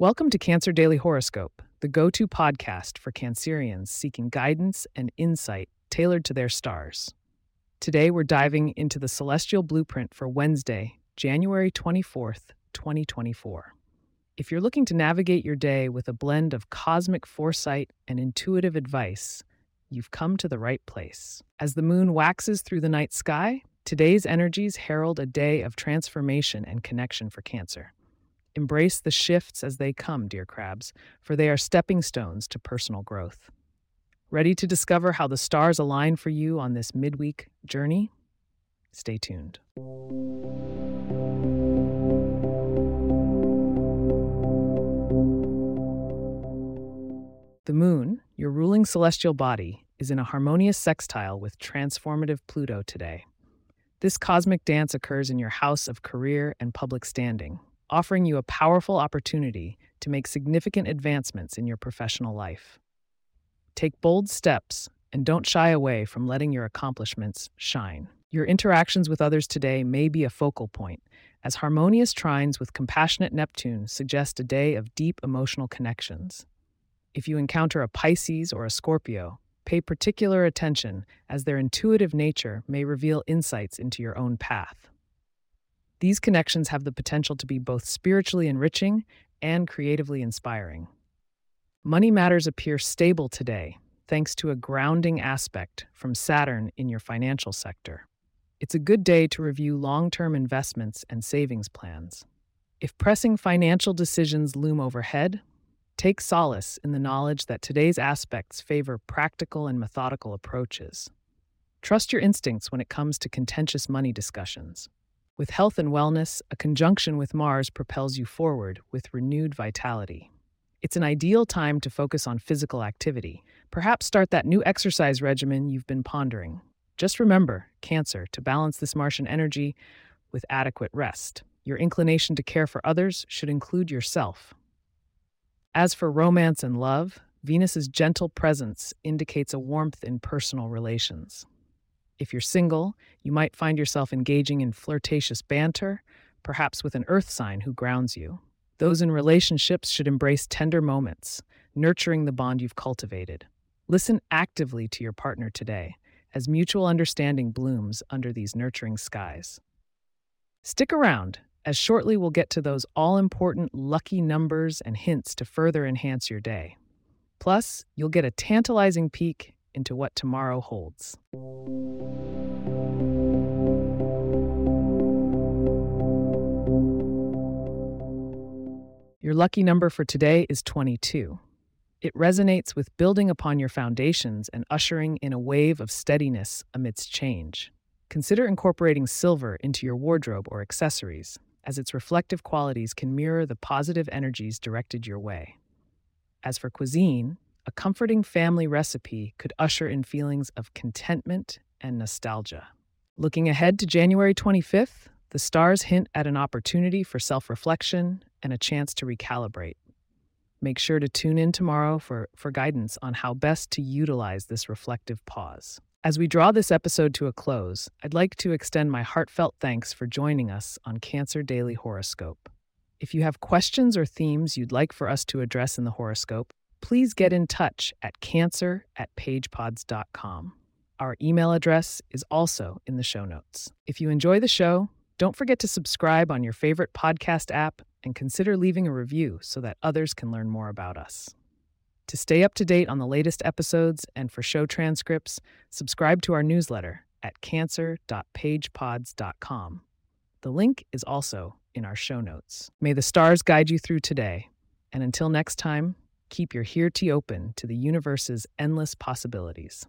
Welcome to Cancer Daily Horoscope, the go to podcast for Cancerians seeking guidance and insight tailored to their stars. Today, we're diving into the celestial blueprint for Wednesday, January 24th, 2024. If you're looking to navigate your day with a blend of cosmic foresight and intuitive advice, you've come to the right place. As the moon waxes through the night sky, today's energies herald a day of transformation and connection for Cancer. Embrace the shifts as they come, dear crabs, for they are stepping stones to personal growth. Ready to discover how the stars align for you on this midweek journey? Stay tuned. The moon, your ruling celestial body, is in a harmonious sextile with transformative Pluto today. This cosmic dance occurs in your house of career and public standing, offering you a powerful opportunity to make significant advancements in your professional life. Take bold steps and don't shy away from letting your accomplishments shine. Your interactions with others today may be a focal point, as harmonious trines with compassionate Neptune suggest a day of deep emotional connections. If you encounter a Pisces or a Scorpio, pay particular attention as their intuitive nature may reveal insights into your own path. These connections have the potential to be both spiritually enriching and creatively inspiring. Money matters appear stable today, thanks to a grounding aspect from Saturn in your financial sector. It's a good day to review long term investments and savings plans. If pressing financial decisions loom overhead, take solace in the knowledge that today's aspects favor practical and methodical approaches. Trust your instincts when it comes to contentious money discussions. With health and wellness, a conjunction with Mars propels you forward with renewed vitality. It's an ideal time to focus on physical activity. Perhaps start that new exercise regimen you've been pondering. Just remember, Cancer, to balance this Martian energy with adequate rest. Your inclination to care for others should include yourself. As for romance and love, Venus's gentle presence indicates a warmth in personal relations. If you're single, you might find yourself engaging in flirtatious banter, perhaps with an earth sign who grounds you. Those in relationships should embrace tender moments, nurturing the bond you've cultivated. Listen actively to your partner today as mutual understanding blooms under these nurturing skies. Stick around, as shortly we'll get to those all important lucky numbers and hints to further enhance your day. Plus, you'll get a tantalizing peek into what tomorrow holds. Your lucky number for today is 22. It resonates with building upon your foundations and ushering in a wave of steadiness amidst change. Consider incorporating silver into your wardrobe or accessories, as its reflective qualities can mirror the positive energies directed your way. As for cuisine, a comforting family recipe could usher in feelings of contentment and nostalgia. Looking ahead to January 25th, the stars hint at an opportunity for self reflection and a chance to recalibrate. Make sure to tune in tomorrow for, for guidance on how best to utilize this reflective pause. As we draw this episode to a close, I'd like to extend my heartfelt thanks for joining us on Cancer Daily Horoscope. If you have questions or themes you'd like for us to address in the horoscope, please get in touch at cancer at pagepods.com. Our email address is also in the show notes. If you enjoy the show, don't forget to subscribe on your favorite podcast app and consider leaving a review so that others can learn more about us. To stay up to date on the latest episodes and for show transcripts, subscribe to our newsletter at cancer.pagepods.com. The link is also in our show notes. May the stars guide you through today. And until next time, Keep your Hirti open to the universe's endless possibilities.